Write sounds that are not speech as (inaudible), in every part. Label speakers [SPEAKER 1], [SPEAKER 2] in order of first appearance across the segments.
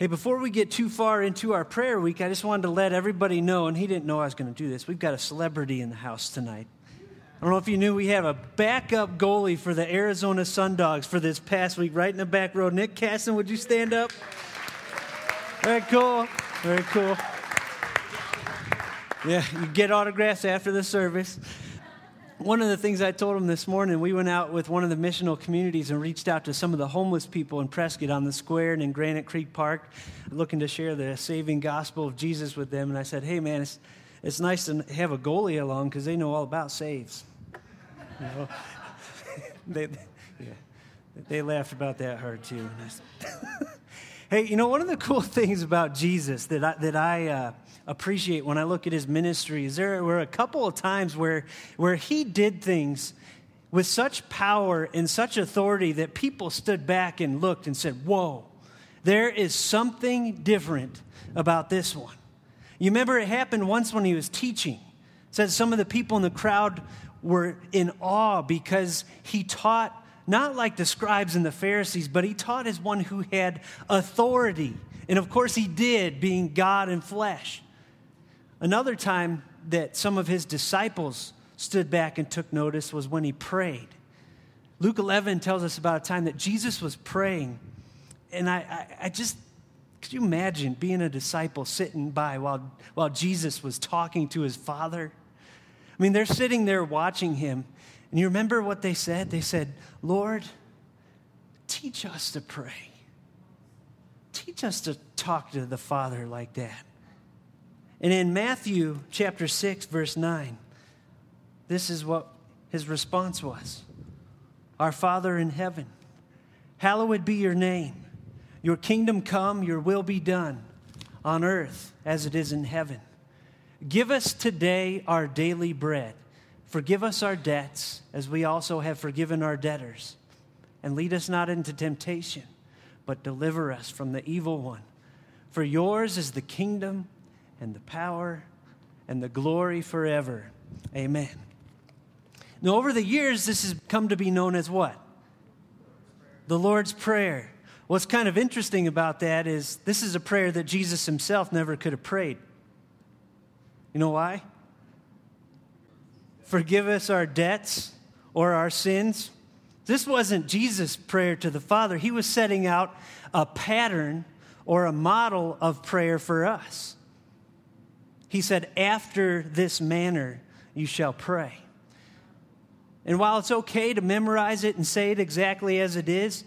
[SPEAKER 1] Hey, before we get too far into our prayer week, I just wanted to let everybody know, and he didn't know I was going to do this. We've got a celebrity in the house tonight. I don't know if you knew we have a backup goalie for the Arizona Sundogs for this past week, right in the back row. Nick Casson, would you stand up? Very cool. Very cool. Yeah, you get autographs after the service. One of the things I told him this morning, we went out with one of the missional communities and reached out to some of the homeless people in Prescott on the square and in Granite Creek Park, looking to share the saving gospel of Jesus with them. And I said, hey, man, it's, it's nice to have a goalie along because they know all about saves. You know? (laughs) they, yeah, they laughed about that hard too. (laughs) hey, you know, one of the cool (laughs) things about Jesus that I, that I, uh, appreciate when I look at his ministry is there were a couple of times where, where he did things with such power and such authority that people stood back and looked and said, Whoa, there is something different about this one. You remember it happened once when he was teaching. It says some of the people in the crowd were in awe because he taught not like the scribes and the Pharisees, but he taught as one who had authority. And of course, he did, being God in flesh. Another time that some of his disciples stood back and took notice was when he prayed. Luke 11 tells us about a time that Jesus was praying. And I, I, I just, could you imagine being a disciple sitting by while, while Jesus was talking to his Father? I mean, they're sitting there watching him. And you remember what they said? They said, Lord, teach us to pray. Teach us to talk to the Father like that. And in Matthew chapter 6, verse 9, this is what his response was Our Father in heaven, hallowed be your name. Your kingdom come, your will be done on earth as it is in heaven. Give us today our daily bread. Forgive us our debts as we also have forgiven our debtors. And lead us not into temptation, but deliver us from the evil one. For yours is the kingdom and the power and the glory forever. Amen. Now, over the years, this has come to be known as what? The Lord's Prayer. What's kind of interesting about that is this is a prayer that Jesus himself never could have prayed. You know why? Forgive us our debts or our sins. This wasn't Jesus' prayer to the Father. He was setting out a pattern or a model of prayer for us. He said, After this manner you shall pray. And while it's okay to memorize it and say it exactly as it is,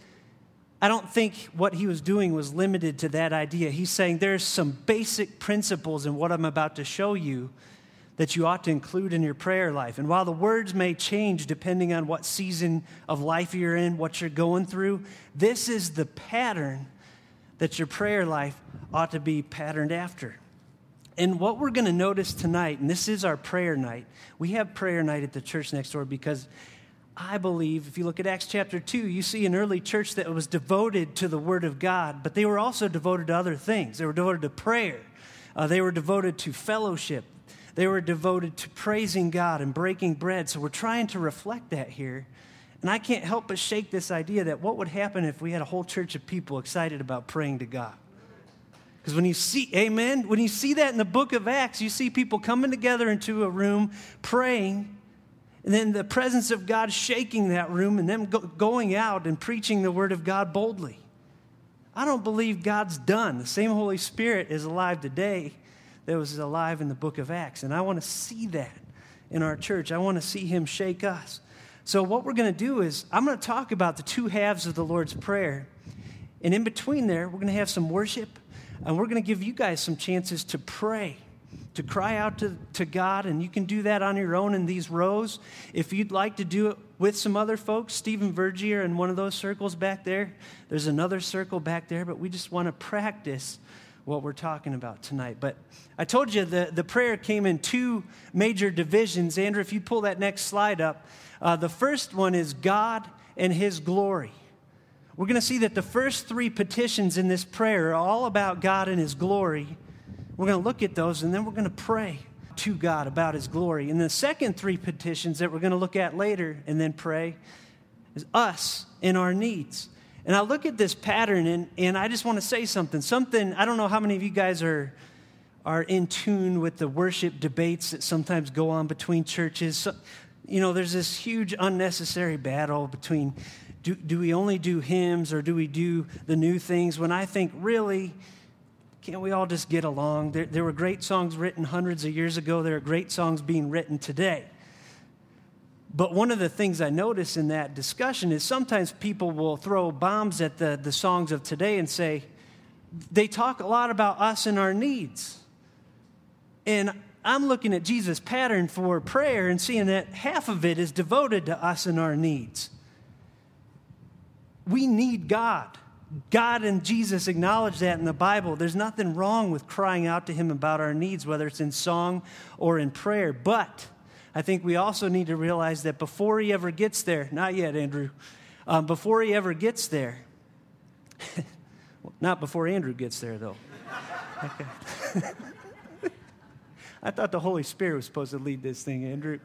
[SPEAKER 1] I don't think what he was doing was limited to that idea. He's saying there's some basic principles in what I'm about to show you that you ought to include in your prayer life. And while the words may change depending on what season of life you're in, what you're going through, this is the pattern that your prayer life ought to be patterned after. And what we're going to notice tonight, and this is our prayer night, we have prayer night at the church next door because I believe if you look at Acts chapter 2, you see an early church that was devoted to the Word of God, but they were also devoted to other things. They were devoted to prayer, uh, they were devoted to fellowship, they were devoted to praising God and breaking bread. So we're trying to reflect that here. And I can't help but shake this idea that what would happen if we had a whole church of people excited about praying to God? Because when you see, amen, when you see that in the book of Acts, you see people coming together into a room praying, and then the presence of God shaking that room, and them go, going out and preaching the word of God boldly. I don't believe God's done. The same Holy Spirit is alive today that was alive in the book of Acts. And I want to see that in our church. I want to see Him shake us. So, what we're going to do is, I'm going to talk about the two halves of the Lord's Prayer. And in between there, we're going to have some worship and we're going to give you guys some chances to pray, to cry out to, to God. And you can do that on your own in these rows. If you'd like to do it with some other folks, Stephen Vergier in one of those circles back there. There's another circle back there, but we just want to practice what we're talking about tonight. But I told you the, the prayer came in two major divisions. Andrew, if you pull that next slide up, uh, the first one is God and His glory we're going to see that the first three petitions in this prayer are all about God and His glory. We're going to look at those and then we're going to pray to God about His glory. And the second three petitions that we're going to look at later and then pray is us and our needs. And I look at this pattern and, and I just want to say something. Something, I don't know how many of you guys are, are in tune with the worship debates that sometimes go on between churches. So, you know, there's this huge unnecessary battle between do, do we only do hymns or do we do the new things? When I think, really, can't we all just get along? There, there were great songs written hundreds of years ago, there are great songs being written today. But one of the things I notice in that discussion is sometimes people will throw bombs at the, the songs of today and say, they talk a lot about us and our needs. And I'm looking at Jesus' pattern for prayer and seeing that half of it is devoted to us and our needs. We need God. God and Jesus acknowledge that in the Bible. There's nothing wrong with crying out to Him about our needs, whether it's in song or in prayer. But I think we also need to realize that before He ever gets there, not yet, Andrew, um, before He ever gets there, (laughs) not before Andrew gets there, though. (laughs) I thought the Holy Spirit was supposed to lead this thing, Andrew.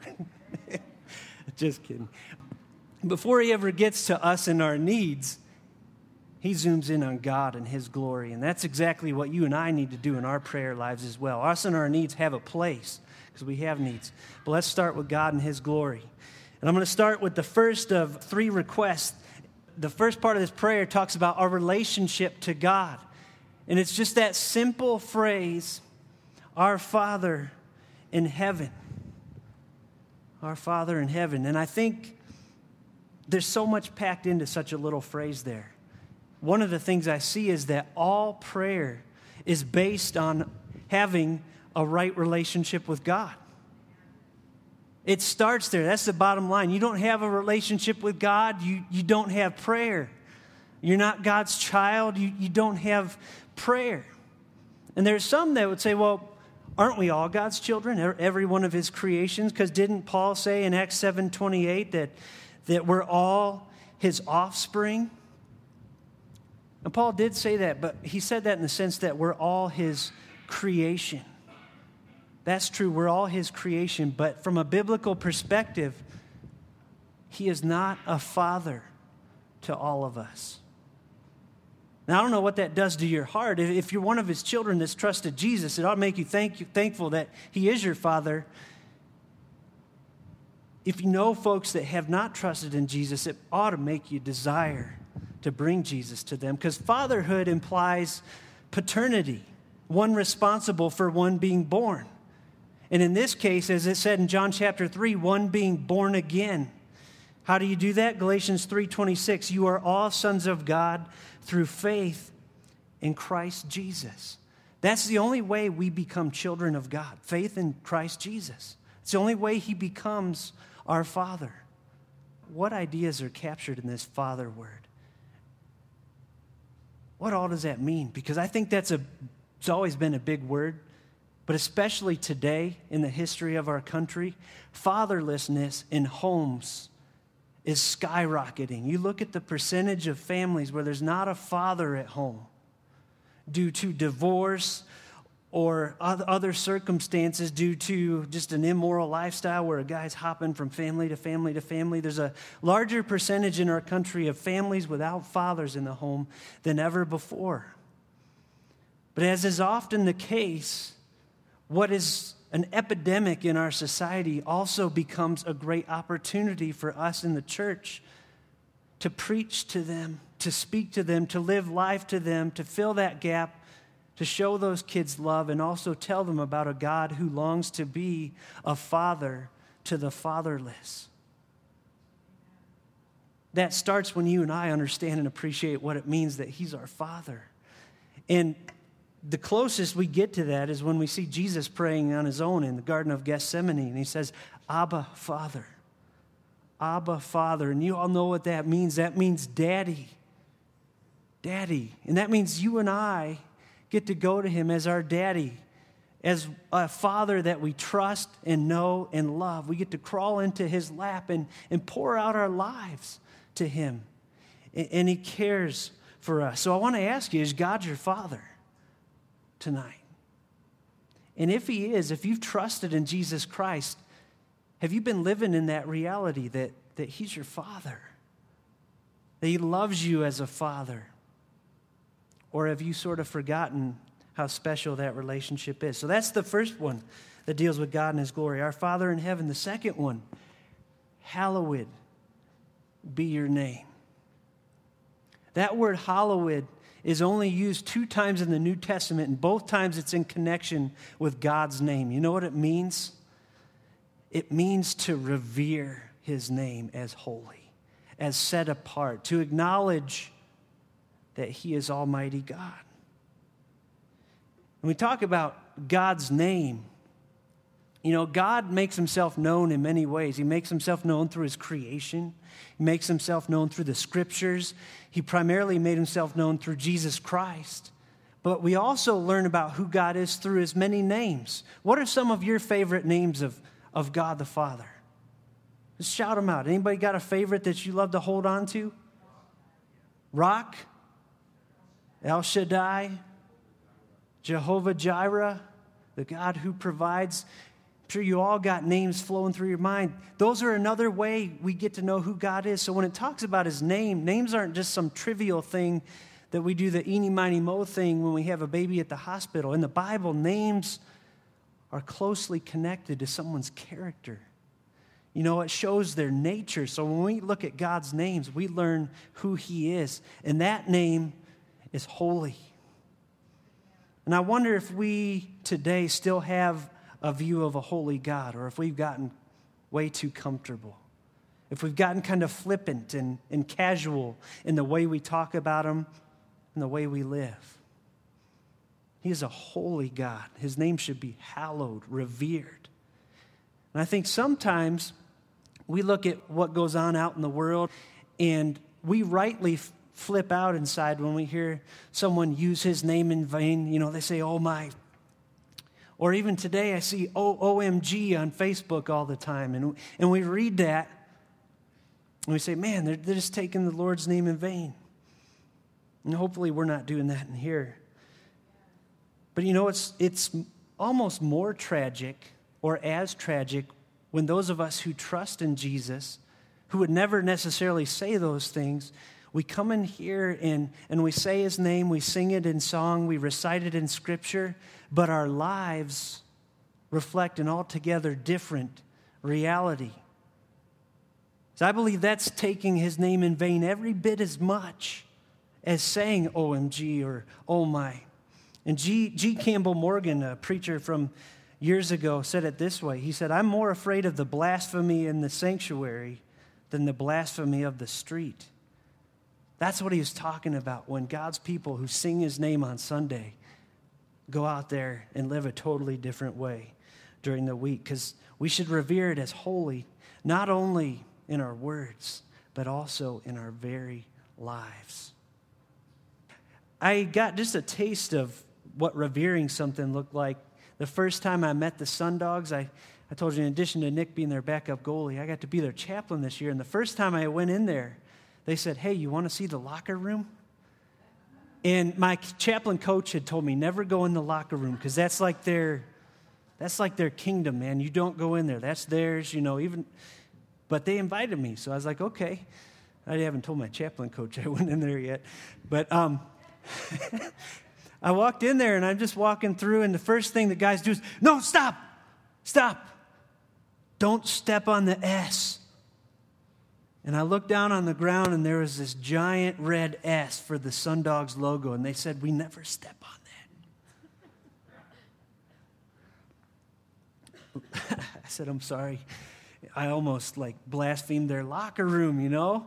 [SPEAKER 1] (laughs) Just kidding. Before He ever gets to us and our needs, he zooms in on God and His glory. And that's exactly what you and I need to do in our prayer lives as well. Us and our needs have a place because we have needs. But let's start with God and His glory. And I'm going to start with the first of three requests. The first part of this prayer talks about our relationship to God. And it's just that simple phrase, Our Father in heaven. Our Father in heaven. And I think there's so much packed into such a little phrase there one of the things I see is that all prayer is based on having a right relationship with God. It starts there. That's the bottom line. You don't have a relationship with God, you, you don't have prayer. You're not God's child, you, you don't have prayer. And there's some that would say, well, aren't we all God's children, every one of his creations? Because didn't Paul say in Acts 7:28 that, that we're all his offspring? And Paul did say that, but he said that in the sense that we're all his creation. That's true, we're all his creation, but from a biblical perspective, he is not a father to all of us. Now, I don't know what that does to your heart. If you're one of his children that's trusted Jesus, it ought to make you, thank you thankful that he is your father. If you know folks that have not trusted in Jesus, it ought to make you desire to bring Jesus to them because fatherhood implies paternity, one responsible for one being born. And in this case, as it said in John chapter 3, one being born again. How do you do that? Galatians 3:26, you are all sons of God through faith in Christ Jesus. That's the only way we become children of God. Faith in Christ Jesus. It's the only way he becomes our father. What ideas are captured in this father word? what all does that mean? Because I think that's a, it's always been a big word, but especially today in the history of our country, fatherlessness in homes is skyrocketing. You look at the percentage of families where there's not a father at home due to divorce or other circumstances due to just an immoral lifestyle where a guy's hopping from family to family to family. There's a larger percentage in our country of families without fathers in the home than ever before. But as is often the case, what is an epidemic in our society also becomes a great opportunity for us in the church to preach to them, to speak to them, to live life to them, to fill that gap to show those kids love and also tell them about a God who longs to be a father to the fatherless. That starts when you and I understand and appreciate what it means that He's our Father. And the closest we get to that is when we see Jesus praying on His own in the Garden of Gethsemane, and He says, Abba, Father. Abba, Father. And you all know what that means. That means daddy. Daddy. And that means you and I get to go to Him as our daddy, as a father that we trust and know and love. We get to crawl into His lap and, and pour out our lives to Him. And, and He cares for us. So I want to ask you is God your Father tonight? And if He is, if you've trusted in Jesus Christ, have you been living in that reality that, that He's your Father? that He loves you as a father? Or have you sort of forgotten how special that relationship is? So that's the first one that deals with God and His glory. Our Father in heaven. The second one, hallowed be your name. That word hallowed is only used two times in the New Testament, and both times it's in connection with God's name. You know what it means? It means to revere his name as holy, as set apart, to acknowledge that he is Almighty God. When we talk about God's name, you know, God makes himself known in many ways. He makes himself known through his creation, he makes himself known through the scriptures. He primarily made himself known through Jesus Christ. But we also learn about who God is through his many names. What are some of your favorite names of, of God the Father? Just shout them out. Anybody got a favorite that you love to hold on to? Rock? El Shaddai? Jehovah Jireh? The God who provides I'm sure you all got names flowing through your mind. Those are another way we get to know who God is. So when it talks about his name, names aren't just some trivial thing that we do the eeny, miny, mo thing when we have a baby at the hospital. In the Bible, names are closely connected to someone's character. You know, it shows their nature. So when we look at God's names, we learn who He is. And that name is holy. And I wonder if we today still have a view of a holy God or if we've gotten way too comfortable. If we've gotten kind of flippant and, and casual in the way we talk about Him and the way we live. He is a holy God. His name should be hallowed, revered. And I think sometimes we look at what goes on out in the world and we rightly flip out inside when we hear someone use his name in vain. You know, they say, oh my or even today, I see OMG on Facebook all the time. And, and we read that and we say, man, they're, they're just taking the Lord's name in vain. And hopefully, we're not doing that in here. But you know, it's, it's almost more tragic or as tragic when those of us who trust in Jesus, who would never necessarily say those things, we come in here and, and we say his name, we sing it in song, we recite it in scripture, but our lives reflect an altogether different reality. So I believe that's taking his name in vain every bit as much as saying OMG or oh my. And G. G. Campbell Morgan, a preacher from years ago, said it this way He said, I'm more afraid of the blasphemy in the sanctuary than the blasphemy of the street. That's what he was talking about when God's people who sing his name on Sunday go out there and live a totally different way during the week because we should revere it as holy, not only in our words, but also in our very lives. I got just a taste of what revering something looked like the first time I met the Sundogs. I, I told you, in addition to Nick being their backup goalie, I got to be their chaplain this year. And the first time I went in there, they said, Hey, you want to see the locker room? And my chaplain coach had told me never go in the locker room because that's like their that's like their kingdom, man. You don't go in there. That's theirs, you know, even but they invited me. So I was like, okay. I haven't told my chaplain coach I (laughs) went in there yet. But um, (laughs) I walked in there and I'm just walking through, and the first thing the guys do is, no, stop, stop. Don't step on the S. And I looked down on the ground and there was this giant red S for the Sundogs logo. And they said, We never step on that. (laughs) I said, I'm sorry. I almost like blasphemed their locker room, you know?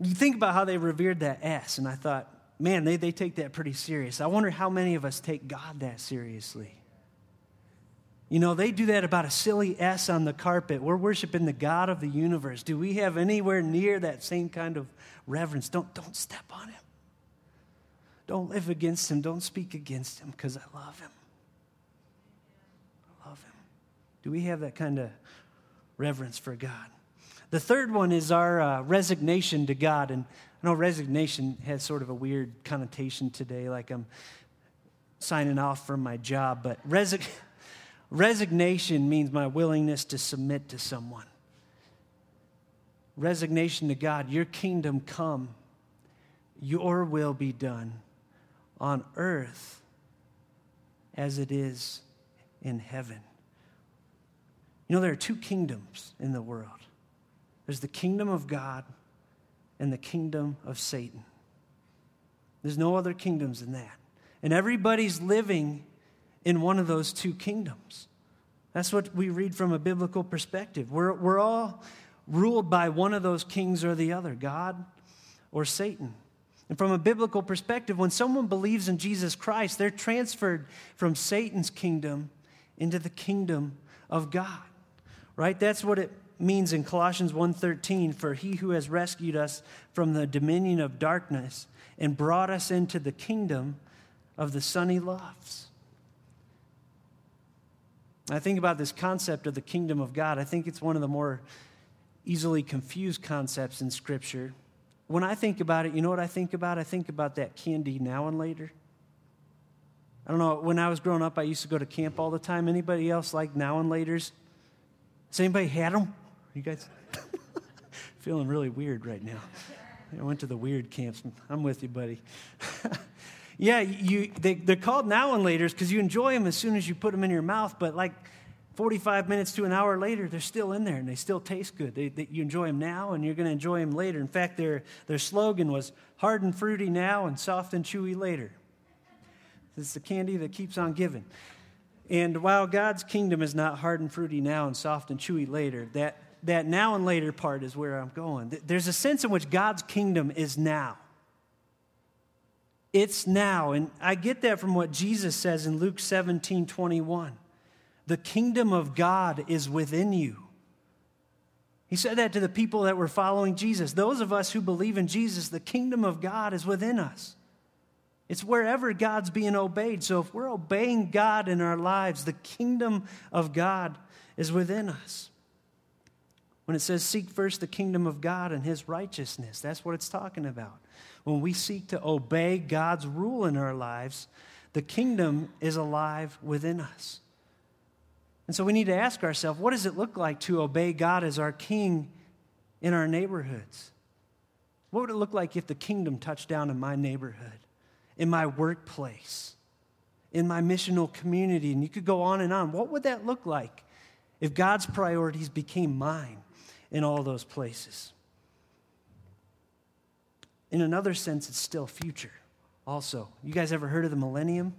[SPEAKER 1] You think about how they revered that S, and I thought, man, they, they take that pretty serious. I wonder how many of us take God that seriously. You know, they do that about a silly S on the carpet. We're worshiping the God of the universe. Do we have anywhere near that same kind of reverence? Don't, don't step on him. Don't live against him. Don't speak against him because I love him. I love him. Do we have that kind of reverence for God? The third one is our uh, resignation to God. And I know resignation has sort of a weird connotation today, like I'm signing off from my job, but resignation. (laughs) Resignation means my willingness to submit to someone. resignation to God, Your kingdom come, Your will be done on earth as it is in heaven. You know, there are two kingdoms in the world there's the kingdom of God and the kingdom of Satan. There's no other kingdoms than that. And everybody's living in one of those two kingdoms. That's what we read from a biblical perspective. We're, we're all ruled by one of those kings or the other, God or Satan. And from a biblical perspective, when someone believes in Jesus Christ, they're transferred from Satan's kingdom into the kingdom of God. Right? That's what it means in Colossians 1:13 for he who has rescued us from the dominion of darkness and brought us into the kingdom of the son he loves. I think about this concept of the kingdom of God. I think it's one of the more easily confused concepts in Scripture. When I think about it, you know what I think about? I think about that candy now and later. I don't know, when I was growing up, I used to go to camp all the time. Anybody else like now and laters? Has anybody had them? You guys (laughs) feeling really weird right now. I went to the weird camps. I'm with you, buddy. (laughs) yeah, you, they, they're called now and laters because you enjoy them as soon as you put them in your mouth, but like 45 minutes to an hour later, they're still in there and they still taste good. They, they, you enjoy them now and you're going to enjoy them later. In fact, their, their slogan was hard and fruity now and soft and chewy later. It's the candy that keeps on giving. And while God's kingdom is not hard and fruity now and soft and chewy later, that, that now and later part is where I'm going. There's a sense in which God's kingdom is now. It's now. And I get that from what Jesus says in Luke 17 21. The kingdom of God is within you. He said that to the people that were following Jesus. Those of us who believe in Jesus, the kingdom of God is within us. It's wherever God's being obeyed. So if we're obeying God in our lives, the kingdom of God is within us. When it says seek first the kingdom of God and his righteousness, that's what it's talking about. When we seek to obey God's rule in our lives, the kingdom is alive within us. And so we need to ask ourselves what does it look like to obey God as our king in our neighborhoods? What would it look like if the kingdom touched down in my neighborhood, in my workplace, in my missional community? And you could go on and on. What would that look like if God's priorities became mine in all those places? In another sense, it's still future also. You guys ever heard of the millennium?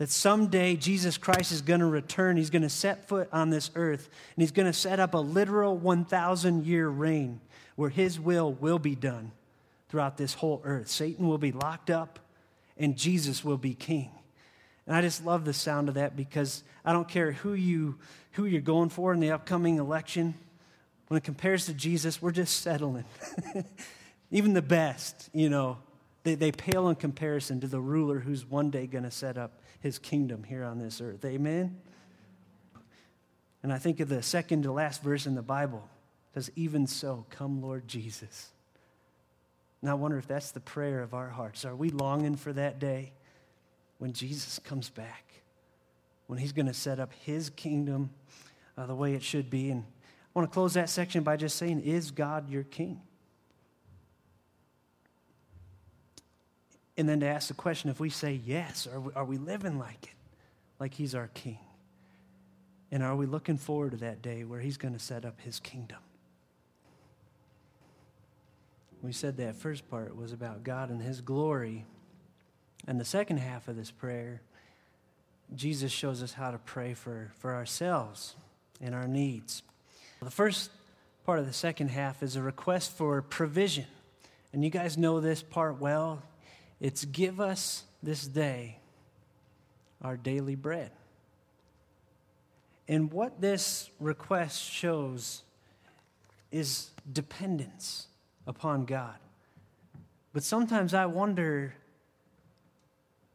[SPEAKER 1] that someday Jesus Christ is going to return. He's going to set foot on this earth, and he's going to set up a literal 1,000 year reign where his will will be done throughout this whole earth. Satan will be locked up, and Jesus will be king. And I just love the sound of that because I don't care who, you, who you're going for in the upcoming election. When it compares to Jesus, we're just settling. (laughs) Even the best, you know, they, they pale in comparison to the ruler who's one day going to set up his kingdom here on this earth. Amen? And I think of the second to last verse in the Bible. It says, Even so, come, Lord Jesus. Now I wonder if that's the prayer of our hearts. Are we longing for that day when Jesus comes back? When he's going to set up his kingdom uh, the way it should be? And I want to close that section by just saying, Is God your king? And then to ask the question if we say yes, are we, are we living like it, like He's our King? And are we looking forward to that day where He's going to set up His kingdom? We said that first part was about God and His glory. And the second half of this prayer, Jesus shows us how to pray for, for ourselves and our needs. The first part of the second half is a request for provision. And you guys know this part well. It's give us this day our daily bread. And what this request shows is dependence upon God. But sometimes I wonder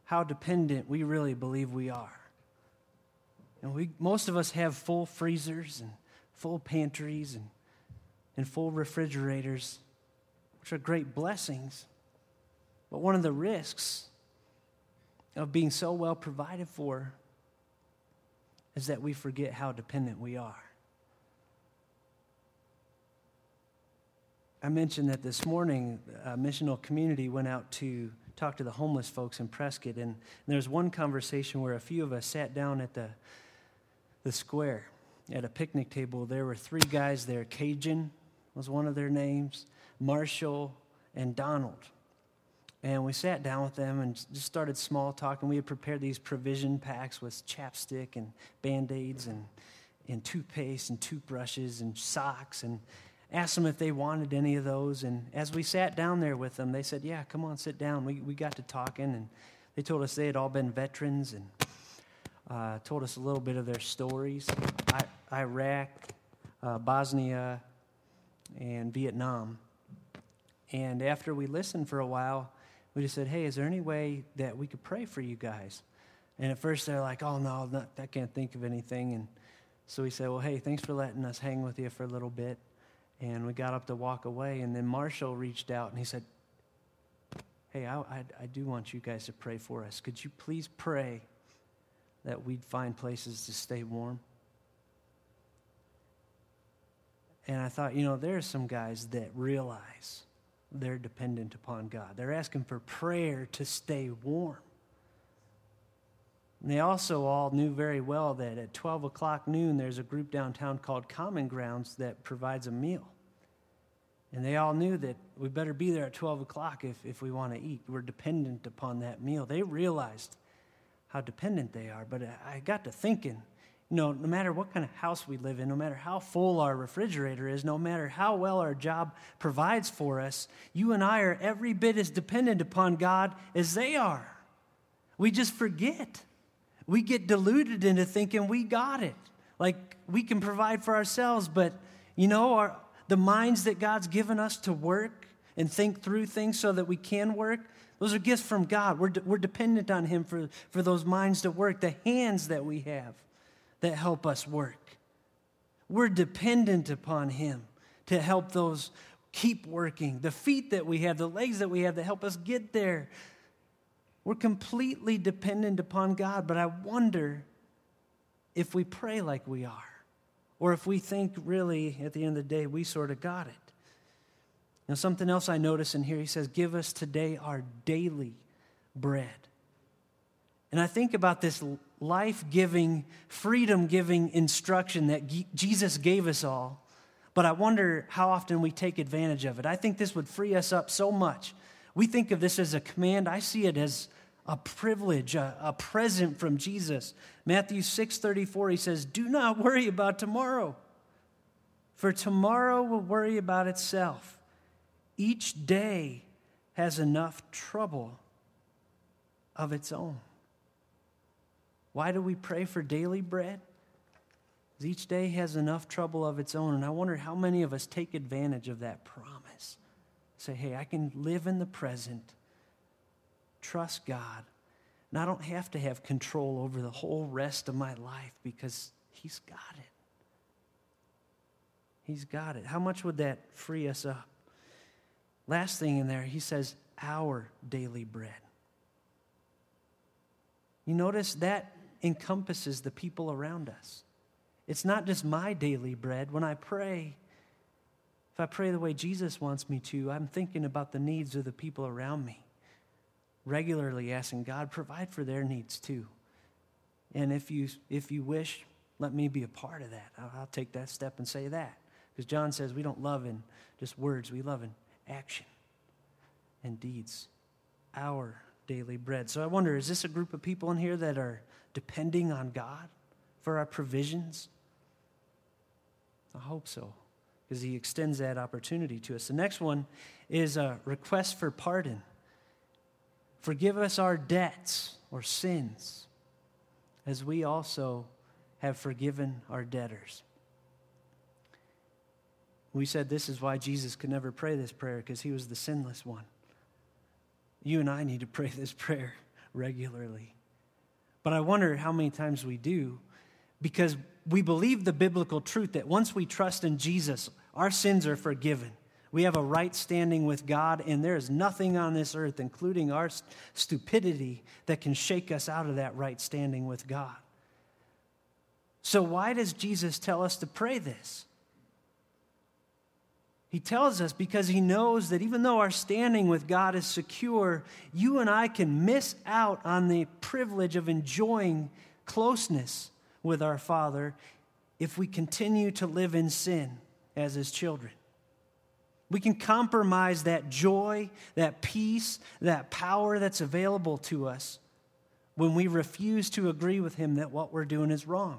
[SPEAKER 1] how dependent we really believe we are. And we, most of us have full freezers and full pantries and, and full refrigerators, which are great blessings. But one of the risks of being so well provided for is that we forget how dependent we are. I mentioned that this morning, a missional community went out to talk to the homeless folks in Prescott, and there was one conversation where a few of us sat down at the, the square at a picnic table. There were three guys there. Cajun was one of their names, Marshall, and Donald. And we sat down with them and just started small talking. We had prepared these provision packs with chapstick and band aids and, and toothpaste and toothbrushes and socks and asked them if they wanted any of those. And as we sat down there with them, they said, Yeah, come on, sit down. We, we got to talking. And they told us they had all been veterans and uh, told us a little bit of their stories I, Iraq, uh, Bosnia, and Vietnam. And after we listened for a while, we just said, hey, is there any way that we could pray for you guys? And at first they're like, oh, no, not, I can't think of anything. And so we said, well, hey, thanks for letting us hang with you for a little bit. And we got up to walk away. And then Marshall reached out and he said, hey, I, I, I do want you guys to pray for us. Could you please pray that we'd find places to stay warm? And I thought, you know, there are some guys that realize they're dependent upon God. They're asking for prayer to stay warm. And they also all knew very well that at 12 o'clock noon, there's a group downtown called Common Grounds that provides a meal. And they all knew that we better be there at 12 o'clock if, if we want to eat. We're dependent upon that meal. They realized how dependent they are. But I got to thinking, know, no matter what kind of house we live in, no matter how full our refrigerator is, no matter how well our job provides for us, you and I are every bit as dependent upon God as they are. We just forget. We get deluded into thinking we got it. Like we can provide for ourselves, but you know, our, the minds that God's given us to work and think through things so that we can work, those are gifts from God. We're, de- we're dependent on Him for, for those minds to work, the hands that we have that help us work. We're dependent upon Him to help those keep working. The feet that we have, the legs that we have that help us get there. We're completely dependent upon God, but I wonder if we pray like we are, or if we think really at the end of the day we sort of got it. Now, something else I notice in here, he says, Give us today our daily bread. And I think about this life giving, freedom giving instruction that Jesus gave us all. But I wonder how often we take advantage of it. I think this would free us up so much. We think of this as a command, I see it as a privilege, a, a present from Jesus. Matthew 6:34 he says, "Do not worry about tomorrow, for tomorrow will worry about itself. Each day has enough trouble of its own." Why do we pray for daily bread? Each day has enough trouble of its own. And I wonder how many of us take advantage of that promise. Say, hey, I can live in the present, trust God, and I don't have to have control over the whole rest of my life because He's got it. He's got it. How much would that free us up? Last thing in there, he says, our daily bread. You notice that encompasses the people around us. It's not just my daily bread. When I pray, if I pray the way Jesus wants me to, I'm thinking about the needs of the people around me, regularly asking God, provide for their needs too. And if you, if you wish, let me be a part of that. I'll, I'll take that step and say that. Because John says we don't love in just words, we love in action and deeds. Our daily bread. So I wonder is this a group of people in here that are depending on God for our provisions? I hope so, because He extends that opportunity to us. The next one is a request for pardon. Forgive us our debts or sins, as we also have forgiven our debtors. We said this is why Jesus could never pray this prayer, because he was the sinless one. You and I need to pray this prayer regularly. But I wonder how many times we do because we believe the biblical truth that once we trust in Jesus, our sins are forgiven. We have a right standing with God, and there is nothing on this earth, including our stupidity, that can shake us out of that right standing with God. So, why does Jesus tell us to pray this? He tells us because he knows that even though our standing with God is secure, you and I can miss out on the privilege of enjoying closeness with our Father if we continue to live in sin as his children. We can compromise that joy, that peace, that power that's available to us when we refuse to agree with him that what we're doing is wrong.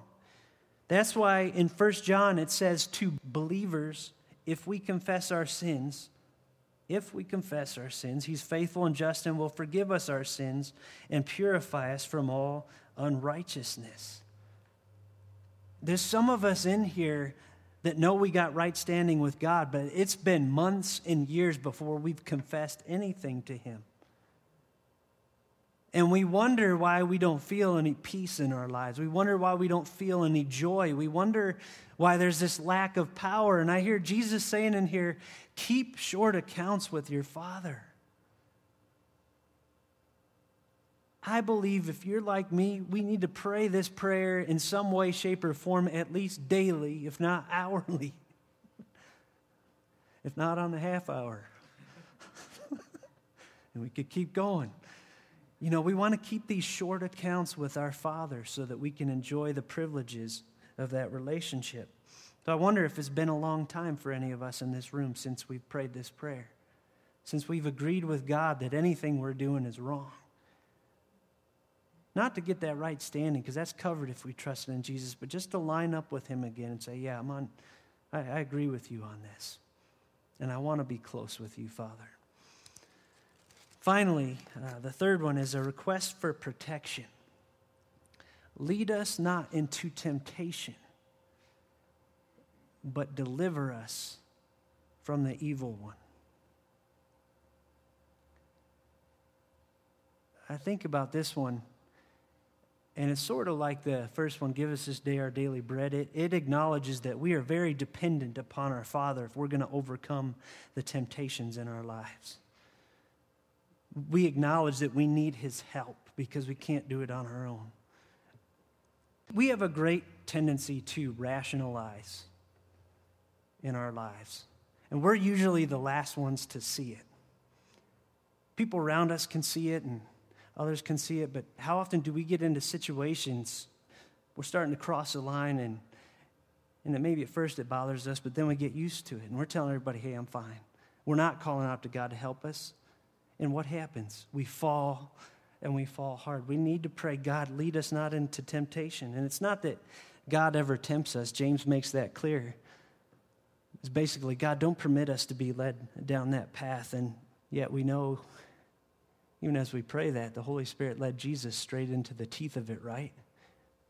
[SPEAKER 1] That's why in 1 John it says to believers, if we confess our sins, if we confess our sins, he's faithful and just and will forgive us our sins and purify us from all unrighteousness. There's some of us in here that know we got right standing with God, but it's been months and years before we've confessed anything to Him. And we wonder why we don't feel any peace in our lives. We wonder why we don't feel any joy. We wonder why there's this lack of power. And I hear Jesus saying in here keep short accounts with your Father. I believe if you're like me, we need to pray this prayer in some way, shape, or form, at least daily, if not hourly, (laughs) if not on the half hour. (laughs) and we could keep going. You know, we want to keep these short accounts with our Father so that we can enjoy the privileges of that relationship. So I wonder if it's been a long time for any of us in this room since we've prayed this prayer, since we've agreed with God that anything we're doing is wrong. Not to get that right standing, because that's covered if we trust in Jesus, but just to line up with Him again and say, Yeah, I'm on, I, I agree with you on this. And I want to be close with you, Father. Finally, uh, the third one is a request for protection. Lead us not into temptation, but deliver us from the evil one. I think about this one and it's sort of like the first one give us this day our daily bread. It, it acknowledges that we are very dependent upon our Father if we're going to overcome the temptations in our lives. We acknowledge that we need His help because we can't do it on our own. We have a great tendency to rationalize in our lives, and we're usually the last ones to see it. People around us can see it, and others can see it, but how often do we get into situations we're starting to cross a line and and that maybe at first it bothers us, but then we get used to it and we're telling everybody, hey, I'm fine. We're not calling out to God to help us. And what happens? We fall and we fall hard. We need to pray, God, lead us not into temptation. And it's not that God ever tempts us, James makes that clear. It's basically, God, don't permit us to be led down that path. And yet we know even as we pray that, the Holy Spirit led Jesus straight into the teeth of it, right?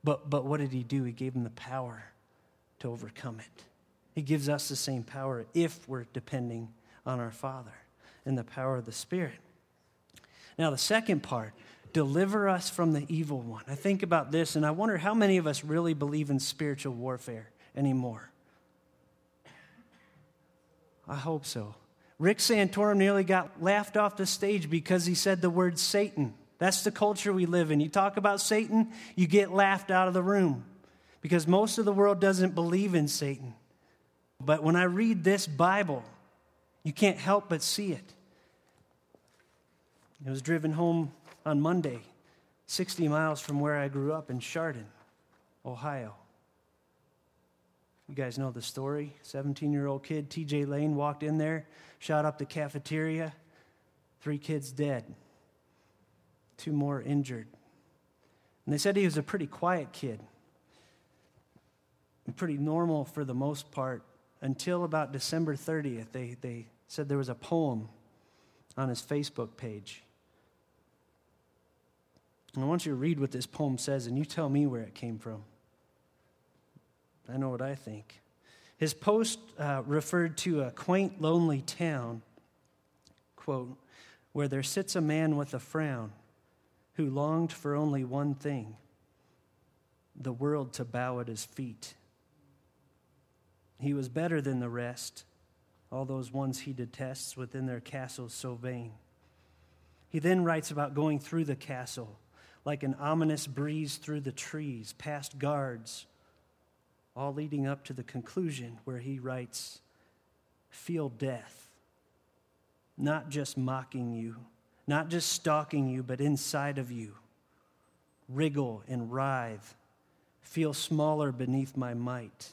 [SPEAKER 1] But, but what did he do? He gave him the power to overcome it. He gives us the same power if we're depending on our Father and the power of the Spirit. Now, the second part deliver us from the evil one. I think about this and I wonder how many of us really believe in spiritual warfare anymore. I hope so. Rick Santorum nearly got laughed off the stage because he said the word Satan. That's the culture we live in. You talk about Satan, you get laughed out of the room because most of the world doesn't believe in Satan. But when I read this Bible, you can't help but see it. I was driven home on Monday, 60 miles from where I grew up in Chardon, Ohio. You guys know the story. 17 year old kid, TJ Lane, walked in there, shot up the cafeteria, three kids dead, two more injured. And they said he was a pretty quiet kid, pretty normal for the most part, until about December 30th. They, they said there was a poem on his Facebook page. And I want you to read what this poem says, and you tell me where it came from. I know what I think. His post uh, referred to a quaint, lonely town, quote, where there sits a man with a frown who longed for only one thing the world to bow at his feet. He was better than the rest, all those ones he detests within their castles so vain. He then writes about going through the castle like an ominous breeze through the trees, past guards all leading up to the conclusion where he writes, feel death, not just mocking you, not just stalking you, but inside of you. Wriggle and writhe, feel smaller beneath my might.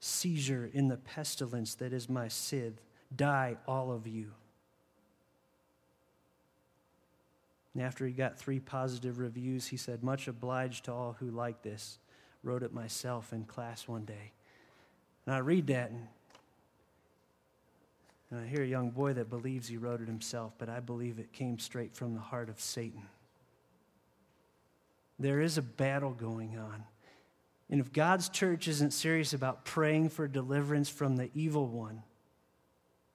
[SPEAKER 1] Seizure in the pestilence that is my scythe, die all of you. And after he got three positive reviews, he said, Much obliged to all who like this. Wrote it myself in class one day. And I read that and, and I hear a young boy that believes he wrote it himself, but I believe it came straight from the heart of Satan. There is a battle going on. And if God's church isn't serious about praying for deliverance from the evil one,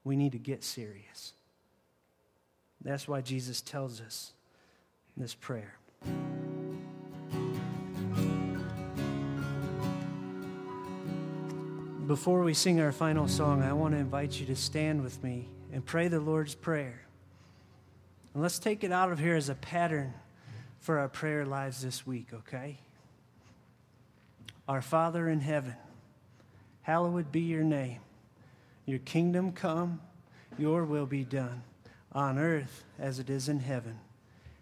[SPEAKER 1] we need to get serious. That's why Jesus tells us this prayer. Before we sing our final song, I want to invite you to stand with me and pray the Lord's Prayer. And let's take it out of here as a pattern for our prayer lives this week, okay? Our Father in heaven, hallowed be your name. Your kingdom come, your will be done, on earth as it is in heaven.